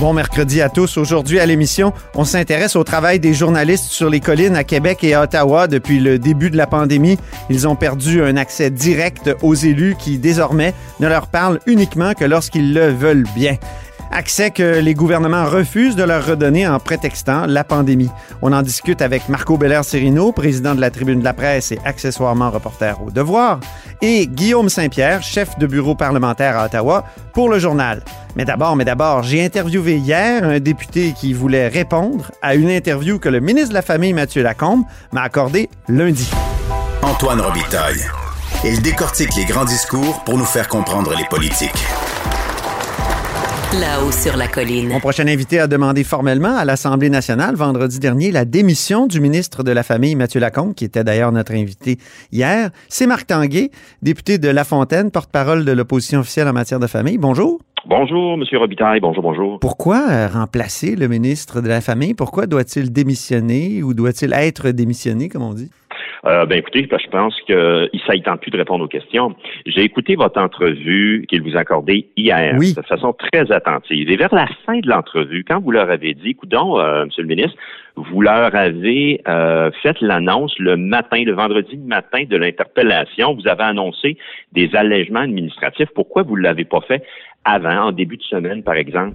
Bon mercredi à tous. Aujourd'hui à l'émission, on s'intéresse au travail des journalistes sur les collines à Québec et à Ottawa depuis le début de la pandémie. Ils ont perdu un accès direct aux élus qui désormais ne leur parlent uniquement que lorsqu'ils le veulent bien. Accès que les gouvernements refusent de leur redonner en prétextant la pandémie. On en discute avec Marco Belair-Serino, président de la Tribune de la presse et accessoirement reporter au Devoir, et Guillaume Saint-Pierre, chef de bureau parlementaire à Ottawa, pour le journal. Mais d'abord, mais d'abord, j'ai interviewé hier un député qui voulait répondre à une interview que le ministre de la Famille, Mathieu Lacombe, m'a accordée lundi. Antoine Robitaille. Il décortique les grands discours pour nous faire comprendre les politiques. Là-haut sur la colline. Mon prochain invité a demandé formellement à l'Assemblée nationale vendredi dernier la démission du ministre de la Famille, Mathieu Lacombe, qui était d'ailleurs notre invité hier. C'est Marc Tanguay, député de La Fontaine, porte-parole de l'opposition officielle en matière de famille. Bonjour. Bonjour, Monsieur Robitaille. Bonjour, bonjour. Pourquoi euh, remplacer le ministre de la Famille? Pourquoi doit-il démissionner ou doit-il être démissionné, comme on dit? Euh, ben écoutez, je pense que ça ne tente plus de répondre aux questions. J'ai écouté votre entrevue qu'il vous a accordée hier Oui. de façon très attentive. Et vers la fin de l'entrevue, quand vous leur avez dit, écoutons, euh, Monsieur le ministre, vous leur avez euh, fait l'annonce le matin, le vendredi matin de l'interpellation. Vous avez annoncé des allègements administratifs. Pourquoi vous ne l'avez pas fait avant, en début de semaine, par exemple?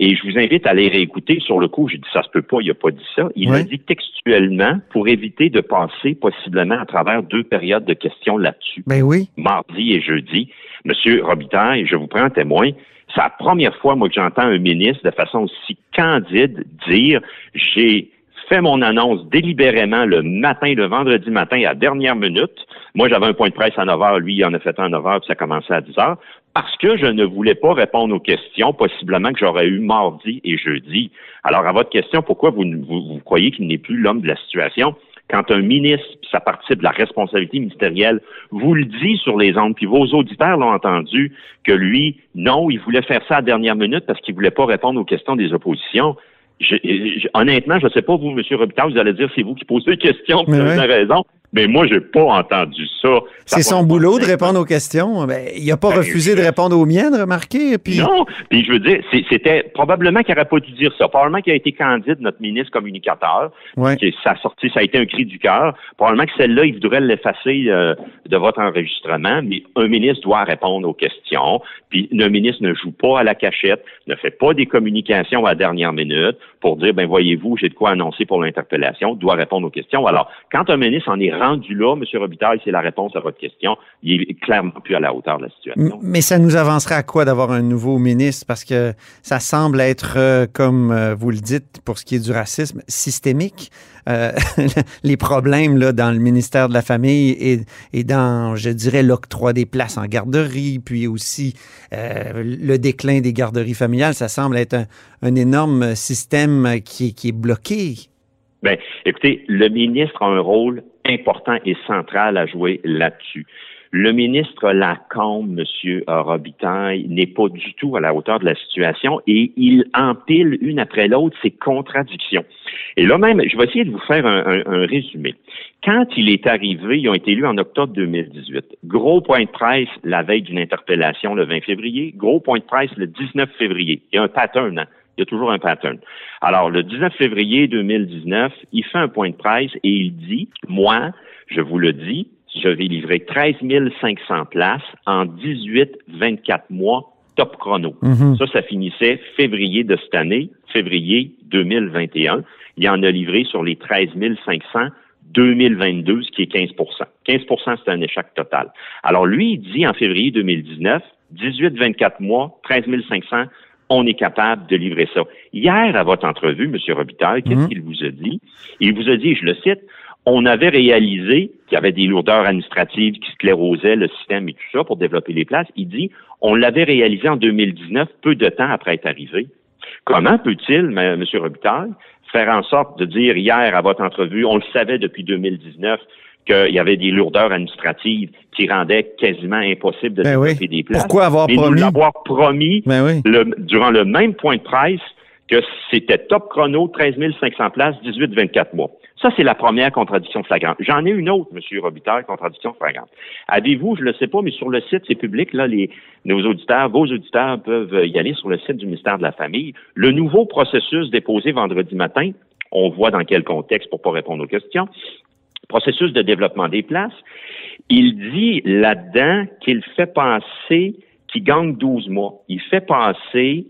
Et je vous invite à les réécouter. Sur le coup, j'ai dit ça se peut pas, il a pas dit ça. Il Oui. a dit textuellement pour éviter de passer possiblement à travers deux périodes de questions là-dessus, Ben oui. mardi et jeudi. Monsieur Robitaille, je vous prends en témoin. C'est la première fois, moi, que j'entends un ministre de façon aussi candide dire j'ai fait mon annonce délibérément le matin, le vendredi matin, à la dernière minute. Moi, j'avais un point de presse à 9 heures. Lui, il en a fait un à 9 heures, puis ça commençait à 10 heures. Parce que je ne voulais pas répondre aux questions, possiblement que j'aurais eu mardi et jeudi. Alors, à votre question, pourquoi vous, vous, vous croyez qu'il n'est plus l'homme de la situation? Quand un ministre, ça participe de la responsabilité ministérielle, vous le dit sur les ondes, puis vos auditeurs l'ont entendu, que lui, non, il voulait faire ça à la dernière minute parce qu'il voulait pas répondre aux questions des oppositions. Je- je- honnêtement, je ne sais pas, vous, M. Robitaille, vous allez dire c'est vous qui posez les questions, vous avez raison. Mais moi, j'ai pas entendu ça. Ça C'est son boulot de répondre aux questions. Ben, il n'a pas Ben, refusé de répondre aux miennes, remarquez. Puis, Non, puis je veux dire, c'était probablement qu'il n'aurait pas dû dire ça. Probablement qu'il a été candide, notre ministre communicateur. Ouais. que ça a sorti, ça a été un cri du cœur. Probablement que celle-là, il voudrait l'effacer euh, de votre enregistrement, mais un ministre doit répondre aux questions. Puis un ministre ne joue pas à la cachette, ne fait pas des communications à la dernière minute pour dire, ben voyez-vous, j'ai de quoi annoncer pour l'interpellation, doit répondre aux questions. Alors, quand un ministre en est rendu là, M. Robitaille, c'est la réponse à votre question. Il est clairement plus à la hauteur de la situation. Mais ça nous avancerait à quoi d'avoir un nouveau ministre? Parce que ça semble être, euh, comme euh, vous le dites, pour ce qui est du racisme, systémique. Euh, les problèmes là, dans le ministère de la Famille et, et dans, je dirais, l'octroi des places en garderie, puis aussi le déclin des garderies familiales, ça semble être un, un énorme système qui, est- qui est bloqué. Ben, écoutez, le ministre a un rôle important et central à jouer là-dessus. Le ministre Lacombe, Monsieur Robitaille, n'est pas du tout à la hauteur de la situation et il empile une après l'autre ses contradictions. Et là même, je vais essayer de vous faire un, un- un résumé. Quand il est arrivé, ils ont été élus en octobre 2018. Gros point de presse la veille d'une interpellation le 20 février. Gros point de presse le 19 février. Il y a un pattern, hein? Il y a toujours un pattern. Alors, le 19 février 2019, il fait un point de presse et il dit, moi, je vous le dis, je vais livrer 13 500 places en 18-24 mois top chrono. Mhm. Ça, ça finissait février de cette année, février 2021. Il en a livré sur les 13 500 2022, ce qui est 15% 15% c'est un échec total. Alors, lui, il dit en février 2019, 18-24 mois, 13 500, on est capable de livrer ça. Hier, à votre entrevue, M. Robitaille, qu'est-ce Mhm. qu'il vous a dit? Il vous a dit, je le cite, on avait réalisé qu'il y avait des lourdeurs administratives qui sclérosaient le système et tout ça pour développer les places. Il dit, on l'avait réalisé en 2019, peu de temps après être arrivé. Comment peut-il, M. Robitaille, faire en sorte de dire hier à votre entrevue, on le savait depuis 2019, qu'il y avait des lourdeurs administratives qui rendaient quasiment impossible de Ben oui. des places. Pourquoi avoir Mais promis? nous l'avoir promis Ben oui. le- durant le même point de presse que c'était top chrono, 13 500 places, 18-24 mois. Ça, c'est la première contradiction flagrante. J'en ai une autre, M. Robitaille, contradiction flagrante. Avez-vous, je ne le sais pas, mais sur le site, c'est public, là, les, nos auditeurs, vos auditeurs peuvent y aller sur le site du ministère de la Famille. Le nouveau processus déposé vendredi matin, on voit dans quel contexte pour pas répondre aux questions, processus de développement des places, il dit là-dedans qu'il fait passer, qu'il gagne 12 mois. Il fait passer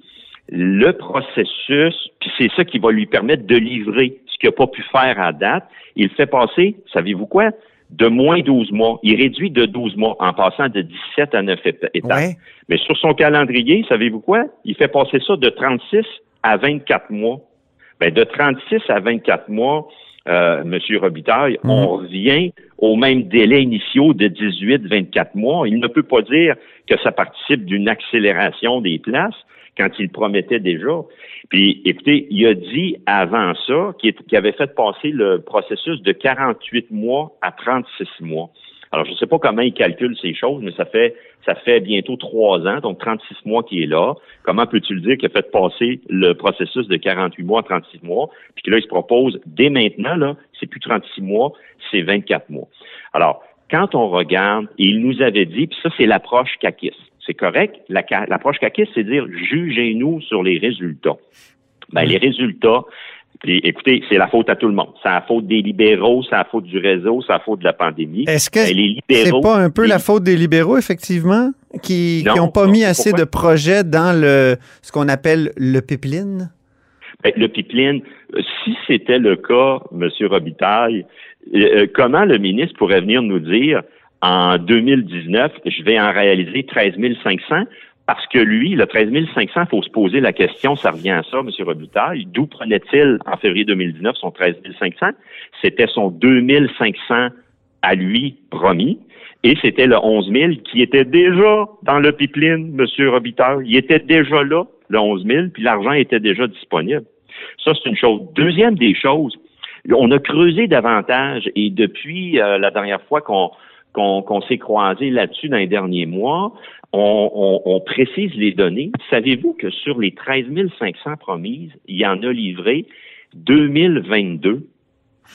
le processus, puis c'est ça qui va lui permettre de livrer ce qu'il n'a pas pu faire à date. Il fait passer, savez-vous quoi? De moins 12 mois. Il réduit de 12 mois en passant de 17 à 9 éta- étapes. Ouais. Mais sur son calendrier, savez-vous quoi? Il fait passer ça de 36 à 24 mois. Ben, de 36 à 24 mois, euh, Monsieur Robitaille, Mhm. on revient au même délai initiaux de 18-24 mois. Il ne peut pas dire que ça participe d'une accélération des places quand il promettait déjà. Puis, écoutez, il a dit avant ça qu'il avait fait passer le processus de 48 mois à 36 mois. Alors, je ne sais pas comment il calcule ces choses, mais ça fait ça fait bientôt trois ans, donc 36 mois qu'il est là. Comment peux-tu le dire qu'il a fait passer le processus de 48 mois à 36 mois, puis que là, il se propose dès maintenant, là, c'est plus 36 mois, c'est 24 mois. Alors, quand on regarde, et il nous avait dit, puis ça, c'est l'approche CACIS. C'est correct? La L'approche CACIS, c'est dire jugez-nous sur les résultats. Ben, les résultats, puis, écoutez, c'est la faute à tout le monde. C'est la faute des libéraux, c'est la faute du réseau, c'est la faute de la pandémie. Est-ce que Ben, c'est pas un peu les- la faute des libéraux, effectivement, qui Non, n'ont pas non, mis assez pourquoi? de projets dans le ce qu'on appelle le pipeline? Ben, le pipeline, si c'était le cas, M. Robitaille, euh, euh, comment le ministre pourrait venir nous dire en 2019, je vais en réaliser 13 500 parce que lui, le 13 500, il faut se poser la question, ça revient à ça, M. Robitaille, d'où prenait-il en février 2019 son 13 500? C'était son 2 500 à lui promis. Et c'était le 11 000 qui était déjà dans le pipeline, M. Robitaille. Il était déjà là, le 11 000, puis l'argent était déjà disponible. Ça, c'est une chose. Deuxième des choses, on a creusé davantage et depuis euh, la dernière fois qu'on qu'on s'est croisé là-dessus dans les derniers mois, on, on- on précise les données. Savez-vous que sur les 13 500 promises, il y en a livré 2022?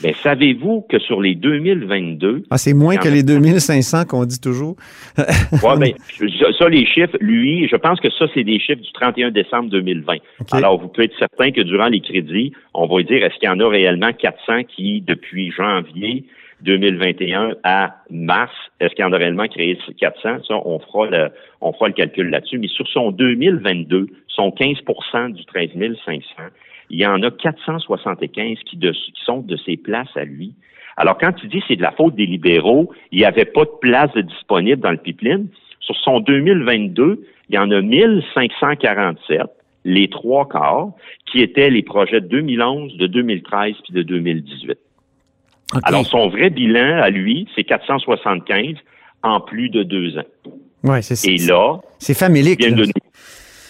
Ben, savez-vous que sur les 2022, Ah, c'est moins que les 2500 qu'on dit toujours. Ouais, ben, ça, ça, les chiffres, lui, je pense que ça, c'est des chiffres du 31 décembre 2020. Alors, vous pouvez être certain que durant les crédits, on va dire, est-ce qu'il y en a réellement 400 qui, depuis janvier 2021 à mars, est-ce qu'il en a réellement créé 400? Ça, on fera le, on fera le calcul là-dessus. Mais sur son 2022, son 15% du 13 500, il y en a 475 qui, de- qui sont de ses places à lui. Alors, quand tu dis c'est de la faute des libéraux, il n'y avait pas de place de disponible dans le pipeline. Sur son 2022, il y en a 1547, les trois quarts, qui étaient les projets de 2011, de 2013 puis de 2018. Alors, son vrai bilan à lui, c'est 475 en plus de deux ans. ouais, c'est Et là, c'est famélique. vient là. de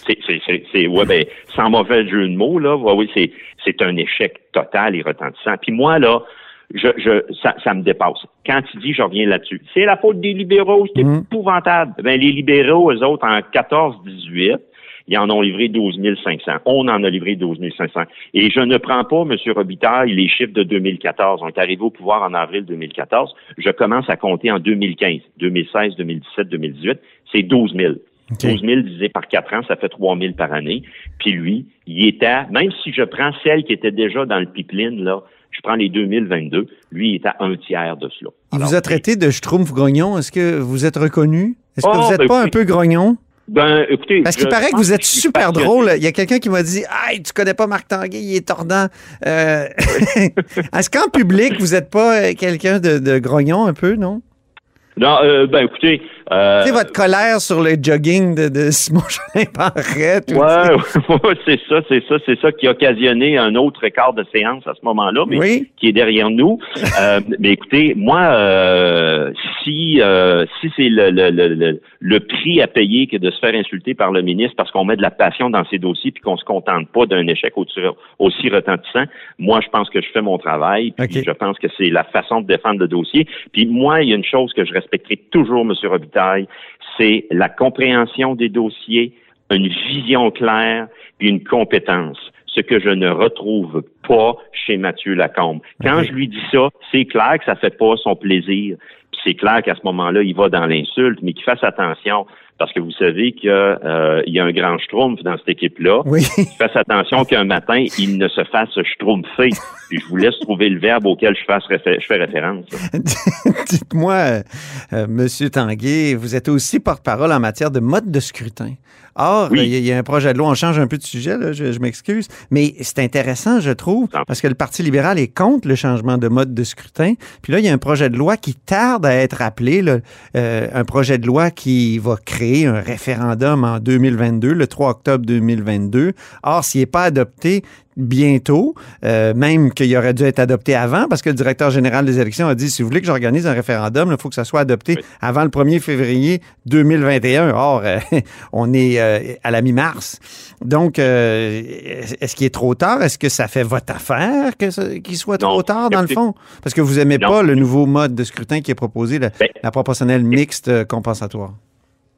c'est, c'est, c'est, c'est- ouais, ben, sans mauvais jeu de mots, là, ouais, oui, c'est, c'est un échec total et retentissant. Puis moi, là, je, je, ça, ça me dépasse. Quand tu dis, je reviens là-dessus, c'est la faute des libéraux, c'est Mhm. épouvantable. Ben, les libéraux, eux autres, en 14-18, ils en ont livré 12 500. On en a livré 12 500. Et je ne prends pas, M. Robitaille, les chiffres de 2014. On est arrivé au pouvoir en avril 2014. Je commence à compter en 2015, 2016, 2017, 2018. C'est 12 000. OK. 12 000 divisé par 4 ans, ça fait 3 000 par année. Puis lui, il était, même si je prends celle qui était déjà dans le pipeline, là, je prends les 2022, lui, il est à un tiers de cela. Il vous a traité de schtroumpf grognon. Est-ce que vous êtes reconnu? Est-ce que Oh, vous n'êtes ben, pas un peu grognon? Ben, écoutez. Parce qu'il paraît que vous êtes super drôle. Il y a quelqu'un qui m'a dit Hey, tu connais pas Marc Tanguay, il est tordant. Euh, Est-ce qu'en public, vous n'êtes pas euh, quelqu'un de, de grognon un peu, non? Non, euh, ben écoutez, Euh, Tu sais, votre colère sur le jogging de, de Simon Jolin Barrette. Ouais, ouais, c'est ça, c'est ça, c'est ça qui a occasionné un autre quart de séance à ce moment-là, mais Oui. qui est derrière nous. Euh, mais écoutez, moi, euh, si euh, si c'est le, le, le, le, prix à payer que de se faire insulter par le ministre parce qu'on met de la passion dans ses dossiers puis qu'on se contente pas d'un échec aussi, aussi retentissant, moi, je pense que je fais mon travail. Puis je pense que c'est la façon de défendre le dossier. Puis moi, il y a une chose que je respecterai toujours, M. Robitaille, c'est la compréhension des dossiers, une vision claire puis une compétence. Ce que je ne retrouve pas chez Mathieu Lacombe. Quand je lui dis ça, c'est clair que ça fait pas son plaisir. C'est clair qu'à ce moment-là, il va dans l'insulte, mais qu'il fasse attention. Parce que vous savez qu'il y, a, euh, y a un grand schtroumpf dans cette équipe-là. Oui. Qu'il fasse attention qu'un matin, il ne se fasse schtroumpfer. Puis je vous laisse trouver le verbe auquel je, fasse réfé- je fais référence. Dites-moi, euh, Monsieur Tanguay, vous êtes aussi porte-parole en matière de mode de scrutin. Or, Oui. il y, a- il y a un projet de loi, on change un peu de sujet, là, je, je m'excuse, mais c'est intéressant, je trouve, parce que le Parti libéral est contre le changement de mode de scrutin. Puis là, il y a un projet de loi qui tarde à être appelé, euh, un projet de loi qui va créer un référendum en 2022, le 3 octobre 2022. Or, s'il n'est pas adopté, bientôt, euh, même qu'il aurait dû être adopté avant, parce que le directeur général des élections a dit, si vous voulez que j'organise un référendum, il faut que ça soit adopté Oui. avant le 1er février 2021. Or, euh, on est euh, à la mi-mars. Donc, euh, est-ce qu'il est trop tard? Est-ce que ça fait votre affaire qu'il soit Non. trop tard, dans le fond? Parce que vous aimez Non. pas le nouveau mode de scrutin qui est proposé, la, Ben- la proportionnelle mixte compensatoire.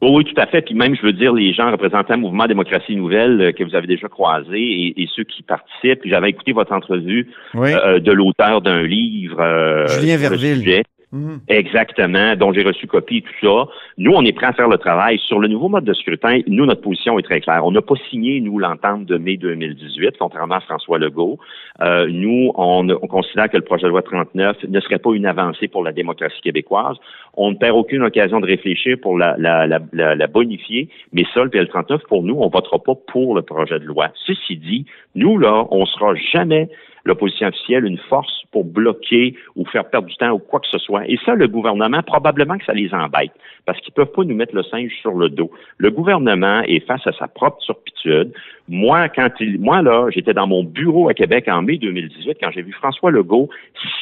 Oui, oui, tout à fait. Puis même, je veux dire, les gens représentant le mouvement Démocratie Nouvelle euh, que vous avez déjà croisés et, et ceux qui participent. J'avais écouté votre entrevue Oui. euh, de l'auteur d'un livre. euh, Julien Verville. Mhm. Exactement, dont j'ai reçu copie tout ça. Nous, on est prêts à faire le travail. Sur le nouveau mode de scrutin, nous, notre position est très claire. On n'a pas signé, nous, l'entente de mai 2018, contrairement à François Legault. Euh, nous, on, on considère que le projet de loi 39 ne serait pas une avancée pour la démocratie québécoise. On ne perd aucune occasion de réfléchir pour la, la, la, la, la bonifier, mais ça, le PL 39, pour nous, on votera pas pour le projet de loi. Ceci dit, nous, là, on sera jamais l'opposition officielle une force pour bloquer ou faire perdre du temps ou quoi que ce soit. Et ça, le gouvernement, probablement que ça les embête parce qu'ils peuvent pas nous mettre le singe sur le dos. Le gouvernement est face à sa propre turpitude. Moi, quand il, moi, là, j'étais dans mon bureau à Québec en mai 2018 quand j'ai vu François Legault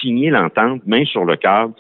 signer l'entente, main sur le cœur.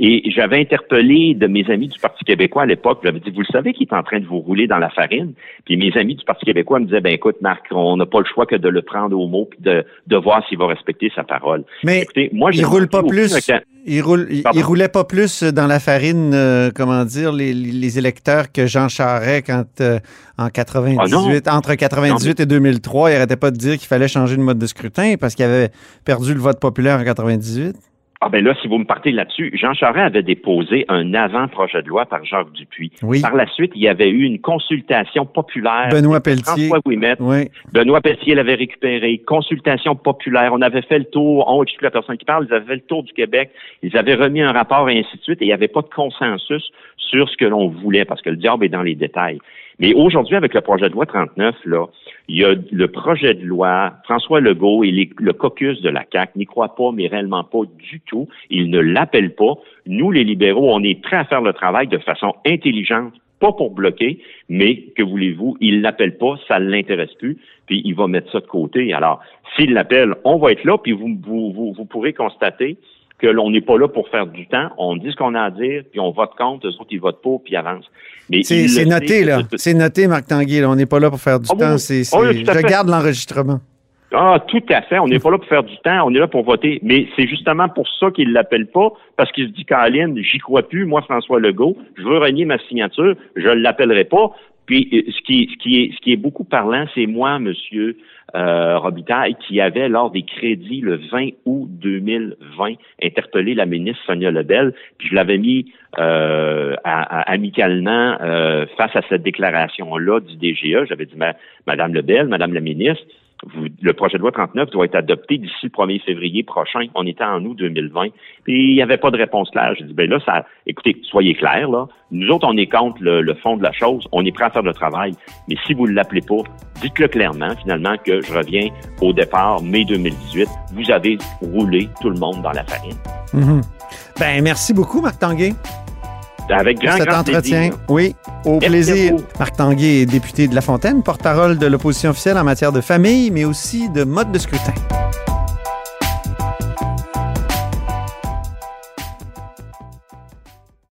Et j'avais interpellé de mes amis du Parti québécois à l'époque, j'avais dit, vous le savez qu'il est en train de vous rouler dans la farine? Puis mes amis du Parti québécois me disaient, ben écoute, Marc, on n'a pas le choix que de le prendre au mot puis de, de voir s'il va respecter sa parole. Mais Écoutez, moi, il roule pas plus. occasion- Il, roule, il, roulait pas plus dans la farine, euh, comment dire, les, les électeurs que Jean Charest quand euh, en 98, entre 98 et 2003, il arrêtait pas de dire qu'il fallait changer de mode de scrutin parce qu'il avait perdu le vote populaire en 98. Ah ben là, si vous me partez là-dessus, Jean Charest avait déposé un avant-projet de loi par Jacques Dupuis. Oui. Par la suite, il y avait eu une consultation populaire. Benoît Pelletier. François Ouimet. Oui. Benoît Pelletier l'avait récupéré. Consultation populaire. On avait fait le tour. On exclut la personne qui parle. Ils avaient fait le tour du Québec. Ils avaient remis un rapport et ainsi de suite. Et il n'y avait pas de consensus sur ce que l'on voulait parce que le diable est dans les détails. Mais aujourd'hui, avec le projet de loi 39, là, il y a le projet de loi, François Legault et les- le caucus de la CAQ n'y croient pas, mais réellement pas du tout. Ils ne l'appellent pas. Nous, les libéraux, on est prêts à faire le travail de façon intelligente, pas pour bloquer, mais que voulez-vous, il l'appelle pas, ça ne l'intéresse plus, puis il va mettre ça de côté. Alors, s'il l'appelle, on va être là, puis vous, vous, vous, vous pourrez constater que l'on n'est pas là pour faire du temps. On dit ce qu'on a à dire, puis on vote contre, eux autres, ils votent pour, puis ils avancent. Mais C'est noté, là. c'est- noté, Marc Tanguy. là. On n'est pas là pour faire du Ah temps. oui. Ah je garde l'enregistrement. Ah, tout à fait. On n'est pas là pour faire du temps, on est là pour voter. Mais c'est justement pour ça qu'il l'appelle pas, parce qu'il se dit, Caroline, j'y crois plus, moi, François Legault, je veux renier ma signature, je l'appellerai pas. Puis, euh, ce qui, ce qui est, ce qui est beaucoup parlant, c'est moi, Monsieur euh, Robitaille, qui avait, lors des crédits le 20 août 2020, interpellé la ministre Sonia Lebel, puis je l'avais mis euh, à- à- amicalement euh, face à cette déclaration-là du DGA. J'avais dit, Ma- Madame Lebel, Madame la ministre, le projet de loi 39 doit être adopté d'ici le 1er février prochain. On était en août 2020. Puis il n'y avait pas de réponse claire. J'ai dit, ben là, ça, écoutez, soyez clairs, là. Nous autres, on est contre le, fond de la chose. On est prêt à faire le travail. Mais si vous ne l'appelez pas, dites-le clairement, finalement, que je reviens au départ, mai 2018. Vous avez roulé tout le monde dans la farine. Mhm. Ben, merci beaucoup, Marc Tanguay. Avec grand, cet grand entretien. plaisir. Oui, au Merci plaisir. Marc Tanguay est député de La Fontaine, porte-parole de l'opposition officielle en matière de famille, mais aussi de mode de scrutin.